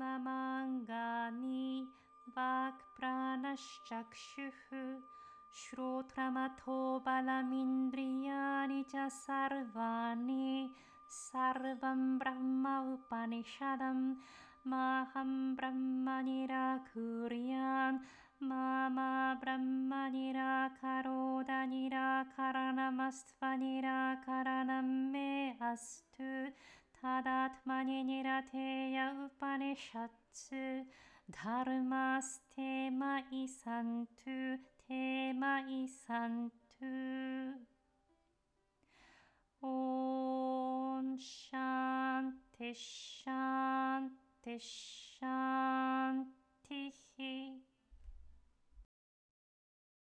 ममाङ्गानि वाक्प्राणश्चक्षुः श्रोत्रमथो बलमिन्द्रियाणि च सर्वाणि सर्वं ब्रह्म उपनिषदं माहं ब्रह्म निराकुर्यान् मा ब्रह्म निराकरोदनिराकरणमस्त्वनिराकरणं मे अस्तु तदात्मनि ヤウパレシャツ、ダルマステマイサント、テマイサント。オンシャンテシャンテシャン